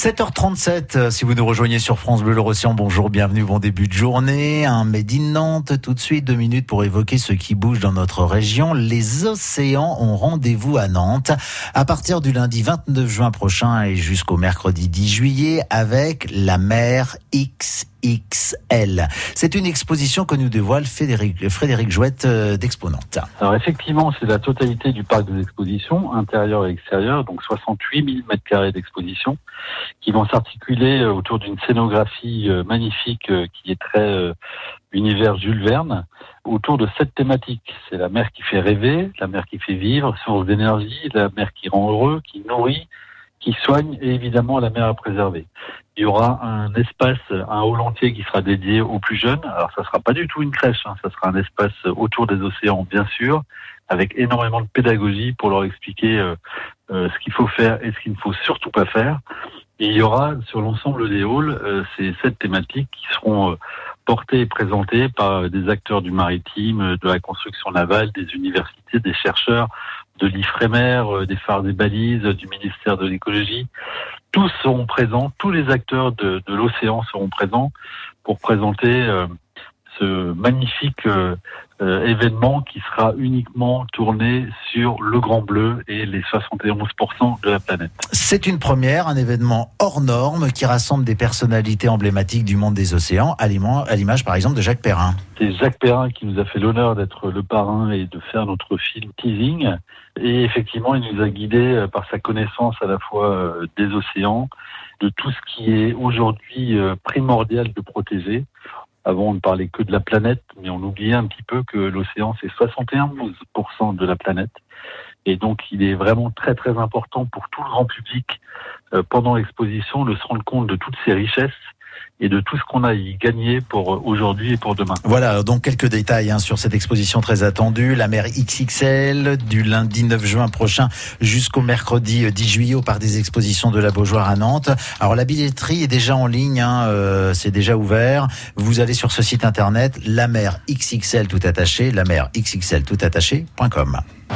7h37, euh, si vous nous rejoignez sur France Bleu Océan, bonjour, bienvenue, bon début de journée. Un Made in Nantes, tout de suite, deux minutes pour évoquer ce qui bouge dans notre région. Les océans ont rendez-vous à Nantes à partir du lundi 29 juin prochain et jusqu'au mercredi 10 juillet avec la mer X XL. C'est une exposition que nous dévoile Frédéric, Jouette euh, d'Exponente. Alors effectivement, c'est la totalité du parc des intérieur et extérieur, donc 68 000 mètres carrés d'exposition, qui vont s'articuler euh, autour d'une scénographie euh, magnifique qui est très univers Jules Verne, autour de sept thématiques. C'est la mer qui fait rêver, la mer qui fait vivre, source d'énergie, la mer qui rend heureux, qui nourrit, qui soigne et évidemment la mer à préserver. Il y aura un espace, un hall entier qui sera dédié aux plus jeunes. Alors ça sera pas du tout une crèche, hein. ça sera un espace autour des océans bien sûr, avec énormément de pédagogie pour leur expliquer euh, euh, ce qu'il faut faire et ce qu'il ne faut surtout pas faire. Et il y aura sur l'ensemble des halls euh, ces sept thématiques qui seront portées et présentées par des acteurs du maritime, de la construction navale, des universités, des chercheurs, de l'IFREMER, euh, des phares des balises, du ministère de l'écologie. Tous seront présents, tous les acteurs de, l'océan seront présents pour présenter euh, ce magnifique euh, euh, événement qui sera uniquement tourné sur le Grand Bleu et les 71% de la planète. C'est une première, un événement hors norme qui rassemble des personnalités emblématiques du monde des océans, à l'image par exemple de Jacques Perrin. C'est Jacques Perrin qui nous a fait l'honneur d'être le parrain et de faire notre film Teasing. Et effectivement, il nous a guidés euh, par sa connaissance à la fois des océans, de tout ce qui est aujourd'hui primordial de protéger. Avant, on ne parlait que de la planète, mais on oubliait un petit peu que l'océan, c'est 71% de la planète. Et donc, il est vraiment très, très important pour tout le grand public, euh, pendant l'exposition, de se rendre compte de toutes ces richesses et de tout ce qu'on a y gagné pour aujourd'hui et pour demain. Voilà, donc quelques détails hein, sur cette exposition très attendue. La mer XXL, du lundi 9 juin prochain jusqu'au mercredi 10 juillet au parc des expositions de la Beaujoire à Nantes. Alors la billetterie est déjà en ligne, hein, euh, c'est déjà ouvert. Vous allez sur ce site internet, la mer XXL tout attaché, la mer XXL tout attaché.com.